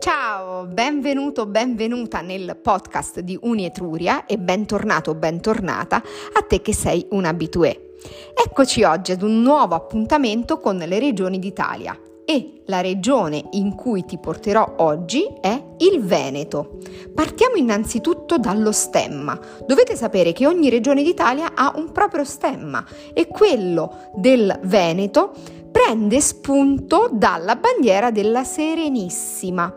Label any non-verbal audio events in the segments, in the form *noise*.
Ciao, benvenuto, benvenuta nel podcast di Unietruria e bentornato, bentornata a te che sei un abitué. Eccoci oggi ad un nuovo appuntamento con le regioni d'Italia e la regione in cui ti porterò oggi è il Veneto. Partiamo innanzitutto dallo stemma. Dovete sapere che ogni regione d'Italia ha un proprio stemma e quello del Veneto prende spunto dalla bandiera della Serenissima.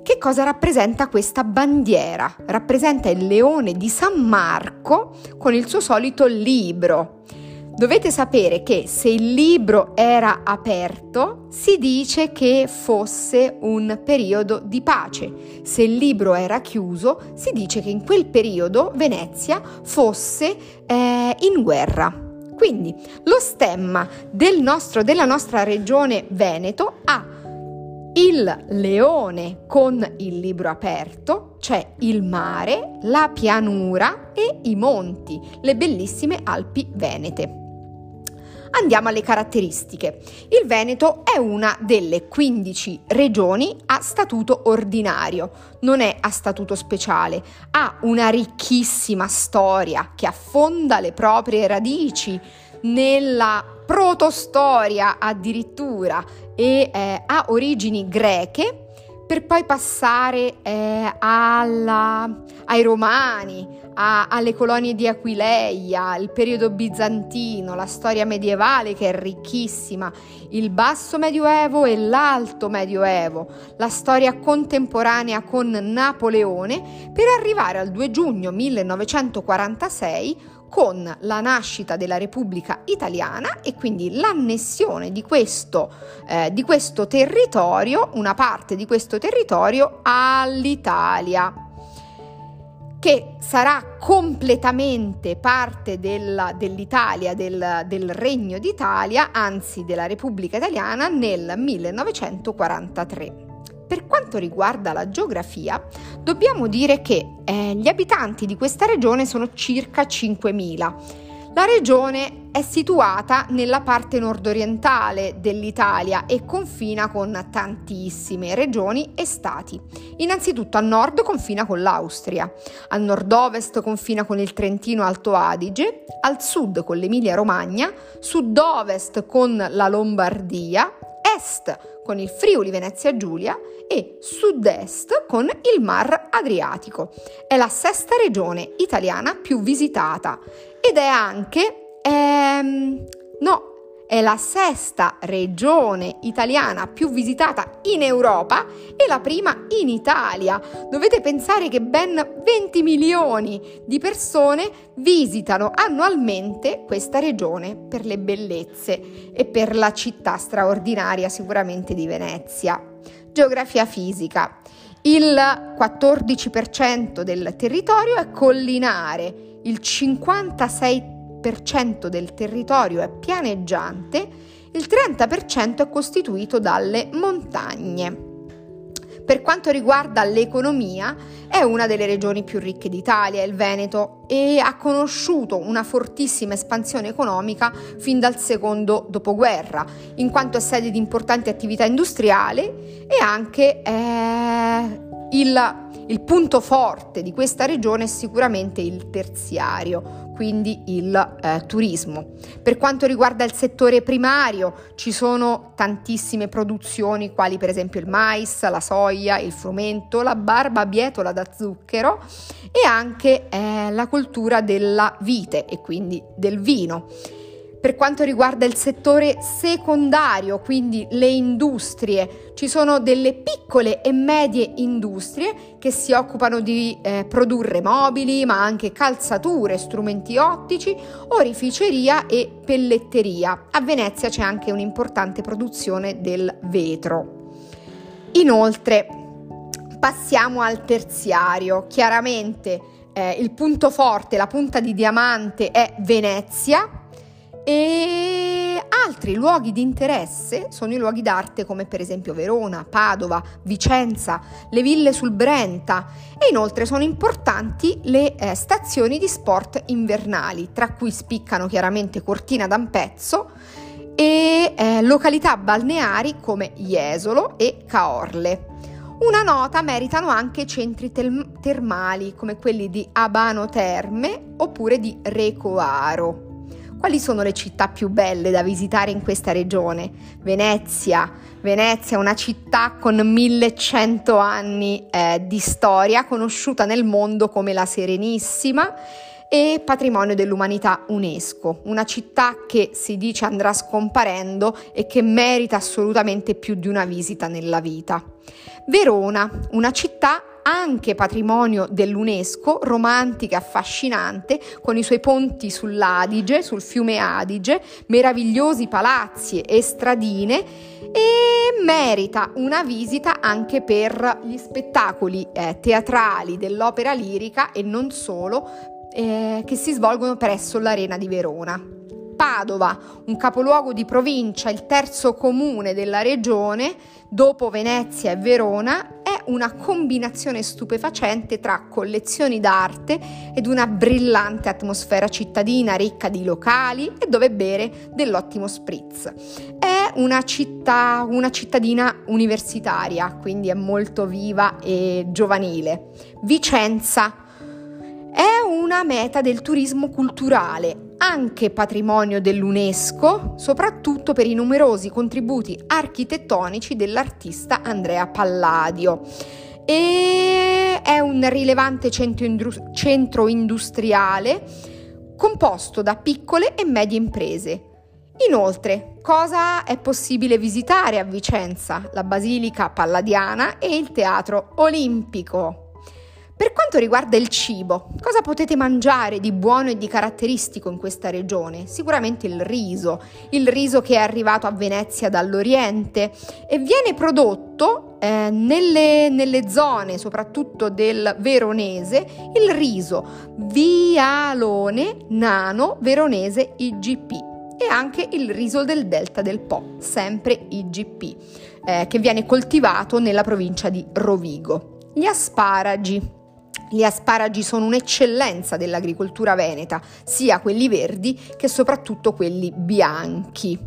Che cosa rappresenta questa bandiera? Rappresenta il leone di San Marco con il suo solito libro. Dovete sapere che se il libro era aperto si dice che fosse un periodo di pace, se il libro era chiuso si dice che in quel periodo Venezia fosse eh, in guerra. Quindi lo stemma del nostro, della nostra regione Veneto ha il leone con il libro aperto, c'è il mare, la pianura e i monti, le bellissime Alpi Venete. Andiamo alle caratteristiche. Il Veneto è una delle 15 regioni a statuto ordinario, non è a statuto speciale, ha una ricchissima storia che affonda le proprie radici nella protostoria addirittura e eh, ha origini greche per poi passare eh, alla, ai Romani, a, alle colonie di Aquileia, il periodo bizantino, la storia medievale che è ricchissima, il basso medioevo e l'alto medioevo, la storia contemporanea con Napoleone, per arrivare al 2 giugno 1946 con la nascita della Repubblica Italiana e quindi l'annessione di questo, eh, di questo territorio, una parte di questo territorio all'Italia che sarà completamente parte della, dell'Italia, del, del, Regno d'Italia, anzi della Repubblica Italiana, nel 1943. Per quanto riguarda la geografia, dobbiamo dire che eh, gli abitanti di questa regione sono circa 5.000. La regione è situata nella parte nordorientale dell'Italia e confina con tantissime regioni e stati. Innanzitutto a nord confina con l'Austria, a nord-ovest confina con il Trentino Alto Adige, al sud con l'Emilia Romagna, sud-ovest con la Lombardia, est con il Friuli Venezia Giulia e sud-est con il Mar Adriatico. È la sesta regione italiana più visitata ed è anche... Ehm, no, è la sesta regione italiana più visitata in Europa e la prima in Italia. Dovete pensare che ben 20 milioni di persone visitano annualmente questa regione per le bellezze e per la città straordinaria sicuramente di Venezia. Geografia fisica. Il 14% del territorio è collinare, il 56% del territorio è pianeggiante, il 30% è costituito dalle montagne. Per quanto riguarda l'economia, è una delle regioni più ricche d'Italia, il Veneto, e ha conosciuto una fortissima espansione economica fin dal secondo dopoguerra, in quanto è sede di importanti attività industriali e anche eh, il il punto forte di questa regione è sicuramente il terziario, quindi il eh, turismo. Per quanto riguarda il settore primario, ci sono tantissime produzioni, quali per esempio il mais, la soia, il frumento, la barba bietola da zucchero e anche eh, la coltura della vite e quindi del vino. Per quanto riguarda il settore secondario, quindi le industrie, ci sono delle piccole e medie industrie che si occupano di eh, produrre mobili, ma anche calzature, strumenti ottici, orificeria e pelletteria. A Venezia c'è anche un'importante produzione del vetro. Inoltre, passiamo al terziario. Chiaramente eh, il punto forte, la punta di diamante è Venezia e altri luoghi di interesse sono i luoghi d'arte come per esempio Verona, Padova, Vicenza, le ville sul Brenta e inoltre sono importanti le eh, stazioni di sport invernali, tra cui spiccano chiaramente Cortina d'Ampezzo e eh, località balneari come Jesolo e Caorle. Una nota meritano anche centri tel- termali come quelli di Abano Terme oppure di Recoaro. Quali sono le città più belle da visitare in questa regione? Venezia. Venezia è una città con 1100 anni eh, di storia, conosciuta nel mondo come la Serenissima e patrimonio dell'umanità UNESCO, una città che si dice andrà scomparendo e che merita assolutamente più di una visita nella vita. Verona, una città anche patrimonio dell'UNESCO, romantica affascinante, con i suoi ponti sull'Adige, sul fiume Adige, meravigliosi palazzi e stradine e merita una visita anche per gli spettacoli eh, teatrali dell'opera lirica e non solo eh, che si svolgono presso l'Arena di Verona. Padova, un capoluogo di provincia, il terzo comune della regione, dopo Venezia e Verona, una combinazione stupefacente tra collezioni d'arte ed una brillante atmosfera cittadina ricca di locali e dove bere dell'ottimo spritz. È una città, una cittadina universitaria, quindi è molto viva e giovanile. Vicenza è una meta del turismo culturale, anche patrimonio dell'UNESCO, soprattutto per i numerosi contributi architettonici dell'artista Andrea Palladio. E è un rilevante centro, industriale composto da piccole e medie imprese. Inoltre, cosa è possibile visitare a Vicenza? La Basilica Palladiana e il Teatro Olimpico. Per quanto riguarda il cibo, cosa potete mangiare di buono e di caratteristico in questa regione? Sicuramente il riso, il riso che è arrivato a Venezia dall'Oriente e viene prodotto eh, nelle, nelle zone, soprattutto del veronese, il riso Vialone Nano Veronese IGP e anche il riso del delta del Po, sempre IGP, eh, che viene coltivato nella provincia di Rovigo. Gli asparagi. Gli asparagi sono un'eccellenza dell'agricoltura veneta, sia quelli verdi che soprattutto quelli bianchi.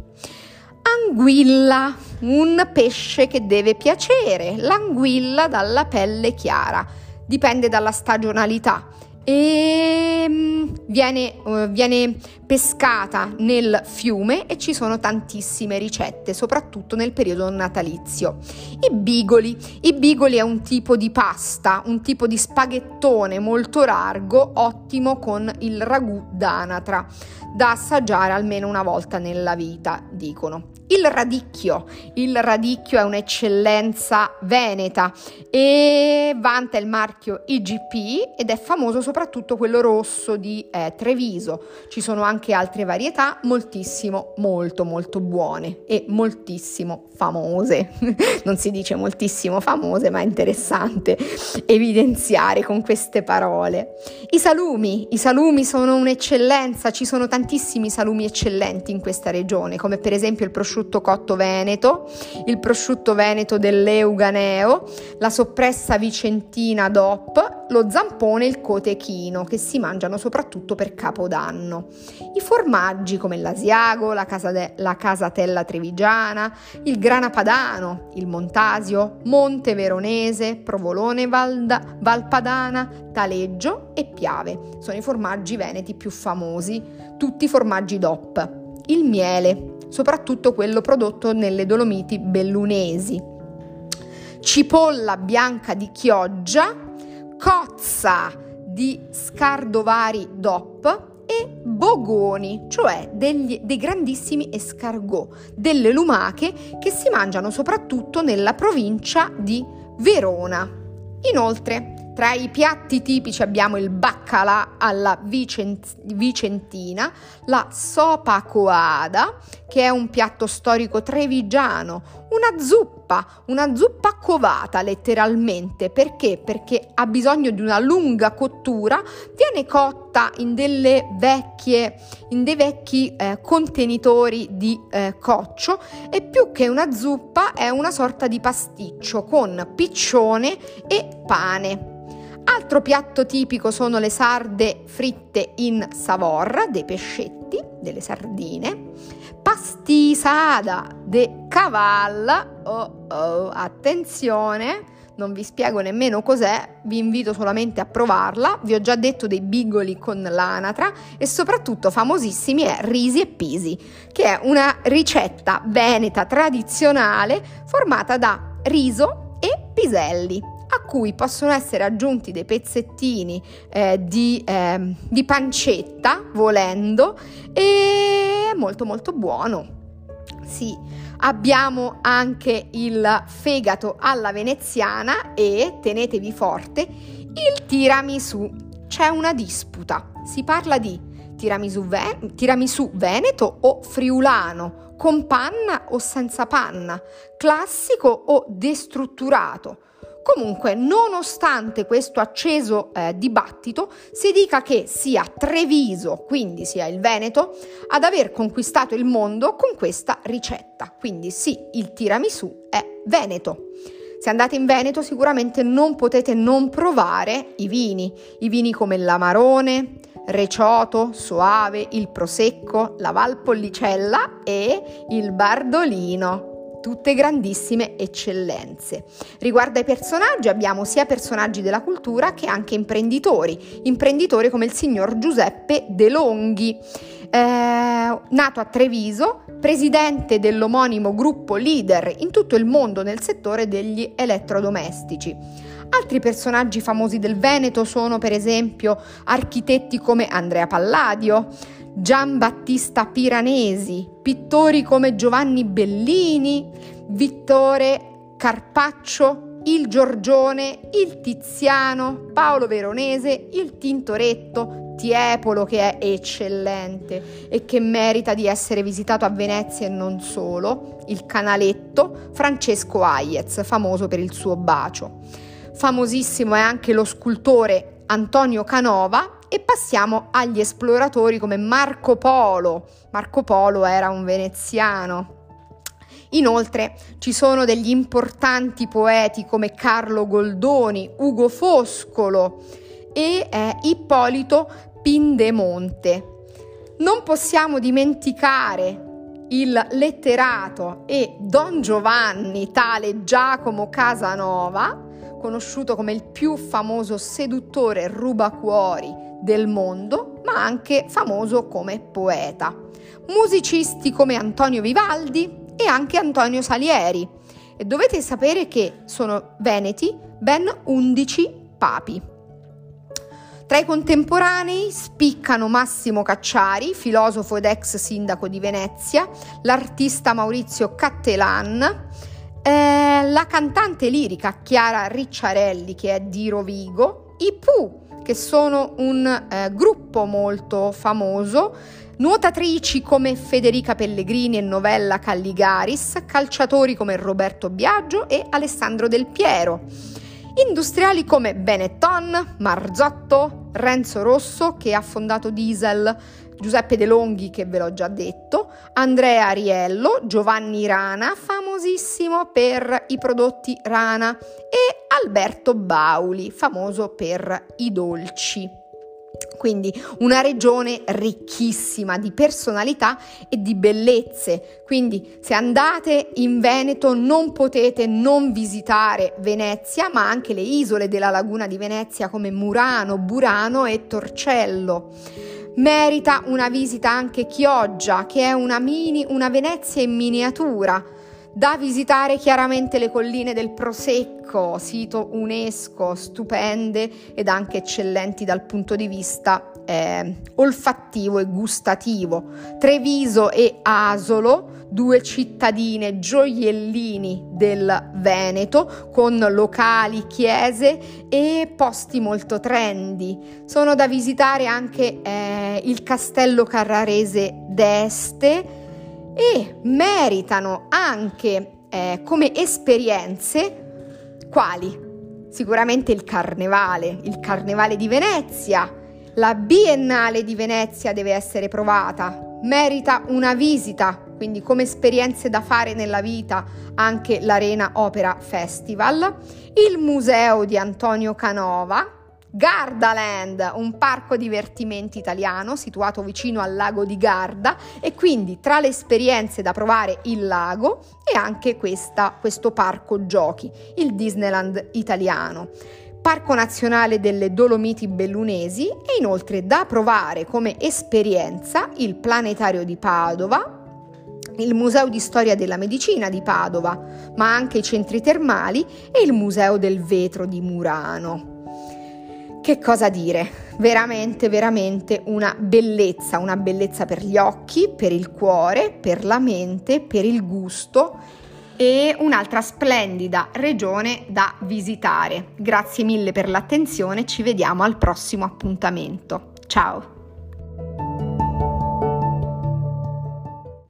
Anguilla, un pesce che deve piacere, l'anguilla dalla pelle chiara, dipende dalla stagionalità e mm, viene, uh, viene, pescata nel fiume e ci sono tantissime ricette, soprattutto nel periodo natalizio. I bigoli. I bigoli è un tipo di pasta, un tipo di spaghettone molto largo, ottimo con il ragù d'anatra, da assaggiare almeno una volta nella vita, dicono. Il radicchio, il radicchio è un'eccellenza veneta e vanta il marchio IGP ed è famoso soprattutto quello rosso di eh, Treviso. Ci sono anche altre varietà moltissimo, molto molto buone e moltissimo famose. *laughs* non si dice moltissimo famose, ma è interessante evidenziare con queste parole. I salumi, i salumi sono un'eccellenza, ci sono tantissimi salumi eccellenti in questa regione, come per esempio il prosciutto prosciutto cotto veneto, il prosciutto veneto dell'Euganeo, la soppressa vicentina DOP, lo zampone e il cotechino che si mangiano soprattutto per Capodanno. I formaggi come l'asiago, la, de- la casatella trevigiana, il grana padano, il montasio, monte veronese, provolone Valda- valpadana, taleggio e piave. Sono i formaggi veneti più famosi, tutti formaggi DOP. Il miele, soprattutto quello prodotto nelle Dolomiti bellunesi. Cipolla bianca di Chioggia, cozza di Scardovari DOP e bogoni, cioè degli, dei grandissimi escargot, delle lumache che si mangiano soprattutto nella provincia di Verona. Inoltre, tra i piatti tipici abbiamo il baccalà alla vicent- vicentina, la sopa coada, che è un piatto storico trevigiano, una zuppa, una zuppa covata letteralmente, perché? Perché ha bisogno di una lunga cottura, viene cotta in delle vecchie in dei vecchi eh, contenitori di eh, coccio e più che una zuppa è una sorta di pasticcio con piccione e pane. Altro piatto tipico sono le sarde fritte in savorra, dei pescetti, delle sardine, pastisada de cavalla, oh oh, attenzione, non vi spiego nemmeno cos'è, vi invito solamente a provarla. Vi ho già detto dei bigoli con l'anatra e soprattutto famosissimi è risi e pisi, che è una ricetta veneta tradizionale formata da riso e piselli a cui possono essere aggiunti dei pezzettini eh, di, eh, di pancetta, volendo, e molto molto buono. Sì, abbiamo anche il fegato alla veneziana e, tenetevi forte, il tiramisù. C'è una disputa, si parla di tiramisù, ven- tiramisù veneto o friulano, con panna o senza panna, classico o destrutturato. Comunque, nonostante questo acceso eh, dibattito, si dica che sia Treviso, quindi sia il Veneto, ad aver conquistato il mondo con questa ricetta. Quindi sì, il tiramisù è Veneto. Se andate in Veneto sicuramente non potete non provare i vini, i vini come l'Amarone, Recioto, Soave, il Prosecco, la Valpollicella e il Bardolino tutte grandissime eccellenze. Riguardo ai personaggi abbiamo sia personaggi della cultura che anche imprenditori, imprenditori come il signor Giuseppe De Longhi, eh, nato a Treviso, presidente dell'omonimo gruppo leader in tutto il mondo nel settore degli elettrodomestici. Altri personaggi famosi del Veneto sono per esempio architetti come Andrea Palladio, Giambattista Piranesi, pittori come Giovanni Bellini, Vittore Carpaccio, il Giorgione, il Tiziano, Paolo Veronese, il Tintoretto, Tiepolo che è eccellente e che merita di essere visitato a Venezia e non solo, il Canaletto, Francesco Aiez, famoso per il suo bacio. Famosissimo è anche lo scultore Antonio Canova, e passiamo agli esploratori come Marco Polo. Marco Polo era un veneziano. Inoltre ci sono degli importanti poeti come Carlo Goldoni, Ugo Foscolo e eh, Ippolito Pindemonte. Non possiamo dimenticare il letterato e Don Giovanni, tale Giacomo Casanova, conosciuto come il più famoso seduttore rubacuori del mondo, ma anche famoso come poeta. Musicisti come Antonio Vivaldi e anche Antonio Salieri. E dovete sapere che sono veneti ben 11 papi. Tra i contemporanei spiccano Massimo Cacciari, filosofo ed ex sindaco di Venezia, l'artista Maurizio Cattelan, eh, la cantante lirica Chiara Ricciarelli che è di Rovigo, i Pooh che sono un eh, gruppo molto famoso, nuotatrici come Federica Pellegrini e Novella Calligaris, calciatori come Roberto Biagio e Alessandro Del Piero, industriali come Benetton, Marzotto, Renzo Rosso che ha fondato Diesel, Giuseppe De Longhi che ve l'ho già detto, Andrea Ariello, Giovanni Rana, famosissimo per i prodotti Rana, e Alberto Bauli, famoso per i dolci. Quindi una regione ricchissima di personalità e di bellezze. Quindi se andate in Veneto non potete non visitare Venezia, ma anche le isole della laguna di Venezia come Murano, Burano e Torcello. Merita una visita anche Chioggia, che è una, mini, una Venezia in miniatura. Da visitare chiaramente le colline del Prosecco, sito UNESCO, stupende ed anche eccellenti dal punto di vista eh, olfattivo e gustativo. Treviso e Asolo, due cittadine gioiellini del Veneto con locali, chiese e posti molto trendy. Sono da visitare anche eh, il castello carrarese d'Este e meritano anche eh, come esperienze quali? Sicuramente il carnevale, il carnevale di Venezia, la Biennale di Venezia deve essere provata, merita una visita, quindi come esperienze da fare nella vita anche l'Arena Opera Festival, il Museo di Antonio Canova, Gardaland, un parco divertimenti italiano situato vicino al lago di Garda e quindi tra le esperienze da provare il lago e anche questa, questo parco giochi, il Disneyland italiano. Parco Nazionale delle Dolomiti Bellunesi e inoltre da provare come esperienza il Planetario di Padova, il Museo di Storia della Medicina di Padova, ma anche i centri termali e il Museo del Vetro di Murano. Che cosa dire? Veramente, veramente una bellezza, una bellezza per gli occhi, per il cuore, per la mente, per il gusto e un'altra splendida regione da visitare. Grazie mille per l'attenzione, ci vediamo al prossimo appuntamento. Ciao!